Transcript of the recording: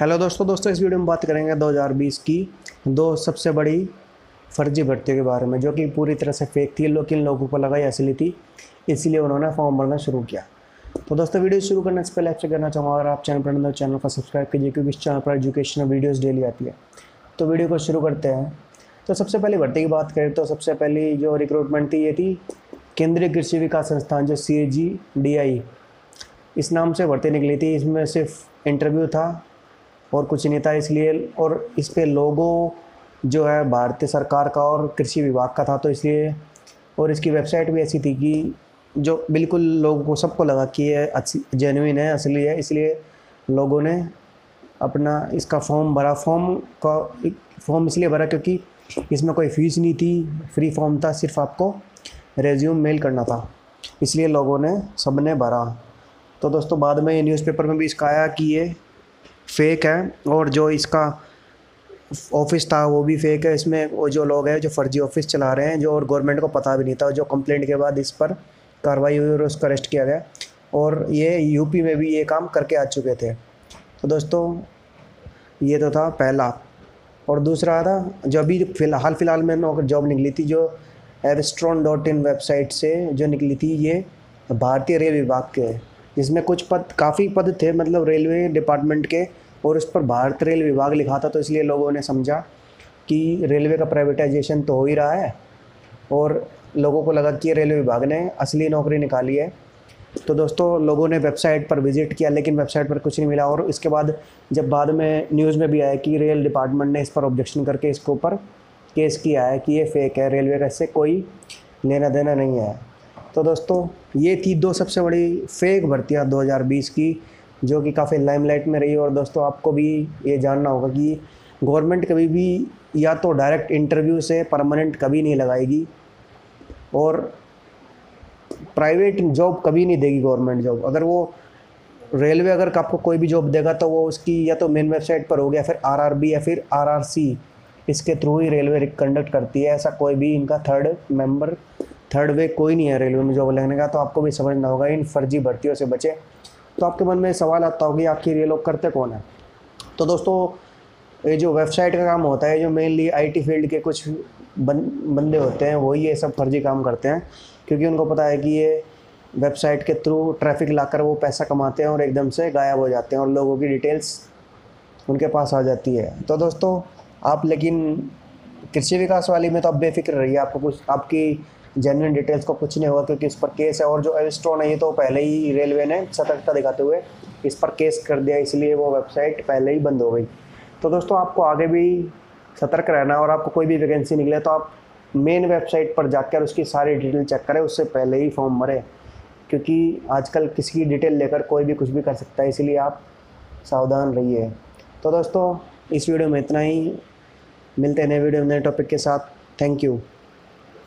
Hello दोस्तों दोस्तों, इस वीडियो में बात करेंगे 2020 की दो सबसे बड़ी फर्जी भर्तियों के बारे में, जो कि पूरी तरह से फेक थी लेकिन लोगों को लगा ये असली थी, इसलिए उन्होंने फॉर्म भरना शुरू किया। तो दोस्तों, वीडियो शुरू करने से पहले आपसे करना चाहूँगा, अगर आप चैनल पर नए चैनल को सब्सक्राइब कीजिए, क्योंकि इस चैनल पर एजुकेशनल वीडियोज़ डेली आती है। तो वीडियो को शुरू करते हैं। तो सबसे पहले भर्ती की बात करें तो सबसे पहली जो रिक्रूटमेंट थी, ये थी केंद्रीय कृषि विकास संस्थान, जो सी डी आई इस नाम से भर्ती निकली थी, इसमें सिर्फ़ इंटरव्यू था और कुछ नहीं था इसलिए, और इस पे लोगो जो है भारतीय सरकार का और कृषि विभाग का था तो इसलिए, और इसकी वेबसाइट भी ऐसी थी कि जो बिल्कुल लोगों को सबको लगा कि ये जेनुइन है, असली है, इसलिए लोगों ने अपना इसका फॉर्म भरा। फॉर्म का फॉर्म इसलिए भरा क्योंकि इसमें कोई फ़ीस नहीं थी फ्री फॉर्म था, सिर्फ़ आपको रेज्यूम मेल करना था। इसलिए लोगों ने सबने भरा। तो दोस्तों, बाद में ये न्यूज़पेपर में भी इसका आया कि ये फेक है और जो इसका ऑफ़िस था, वो भी फेक है। इसमें वो जो लोग हैं, जो फर्जी ऑफ़िस चला रहे हैं, जो और गवर्नमेंट को पता भी नहीं था जो कंप्लेंट के बाद इस पर कार्रवाई हुई और उसको अरेस्ट किया गया। और ये यूपी में भी ये काम करके आ चुके थे। तो दोस्तों, ये तो था पहला। और दूसरा था, जो अभी फ़िलहाल फ़िलहाल में नौकर जॉब निकली थी, जो एवस्ट्रॉन डॉट इन वेबसाइट से जो निकली थी, ये भारतीय रेल विभाग के जिसमें कुछ पद, काफ़ी पद थे मतलब रेलवे डिपार्टमेंट के, और उस पर भारत रेल विभाग लिखा था तो इसलिए लोगों ने समझा कि रेलवे का प्राइवेटाइजेशन तो हो ही रहा है, और लोगों को लगा कि रेलवे विभाग ने असली नौकरी निकाली है। तो दोस्तों, लोगों ने वेबसाइट पर विज़िट किया, लेकिन वेबसाइट पर कुछ नहीं मिला, और इसके बाद जब बाद में न्यूज़ में भी आया कि रेल डिपार्टमेंट ने इस पर ऑब्जेक्शन करके इसके ऊपर केस किया है कि ये फेक है रेलवे का इससे कोई लेना देना नहीं है। तो दोस्तों, ये थी दो सबसे बड़ी फेक भर्तियाँ 2020 की, जो कि काफ़ी लाइमलाइट में रही। और दोस्तों, आपको भी ये जानना होगा कि गवर्नमेंट कभी भी या तो डायरेक्ट इंटरव्यू से परमानेंट कभी नहीं लगाएगी और प्राइवेट जॉब कभी नहीं देगी गवर्नमेंट जॉब अगर वो रेलवे अगर आपको कोई भी जॉब देगा तो वो उसकी या तो मेन वेबसाइट पर हो गया फिर आरआरबी या फिर आरआरसी इसके थ्रू ही रेलवे कंडक्ट करती है। ऐसा कोई भी इनका थर्ड मेंबर थर्ड वे कोई नहीं है रेलवे में जॉब लगने का तो आपको भी समझना होगा इन फर्जी भर्तियों से बचे। तो आपके मन में सवाल आता होगा आखिर ये लोग करते कौन है? तो दोस्तों ये जो वेबसाइट का काम होता है जो मेनली आईटी फ़ील्ड के कुछ बन, बंदे होते हैं वही ये सब फर्जी काम करते हैं। क्योंकि उनको पता है कि ये वेबसाइट के थ्रू ट्रैफ़िक लाकर वो पैसा कमाते हैं और एकदम से गायब हो जाते हैं और लोगों की डिटेल्स उनके पास आ जाती है। तो दोस्तों आप लेकिन कृषि विकास वाली में तो आप बेफिक्र रहिए आपको कुछ आपकी जेनुइन डिटेल्स को कुछ नहीं होगा क्योंकि इस पर केस है और जो एविस्ट्रॉन है, ये तो पहले ही रेलवे ने सतर्कता दिखाते हुए इस पर केस कर दिया, इसलिए वो वेबसाइट पहले ही बंद हो गई। तो दोस्तों, आपको आगे भी सतर्क रहना और आपको कोई भी वैकेंसी निकले तो आप मेन वेबसाइट पर जाकर उसकी सारी डिटेल चेक करें, उससे पहले ही फॉर्म भरें। क्योंकि आजकल किसी की डिटेल लेकर कोई भी कुछ भी कर सकता है, इसीलिए आप सावधान रहिए। तो दोस्तों, इस वीडियो में इतना ही। मिलते हैं नए वीडियो नए टॉपिक के साथ। Thank you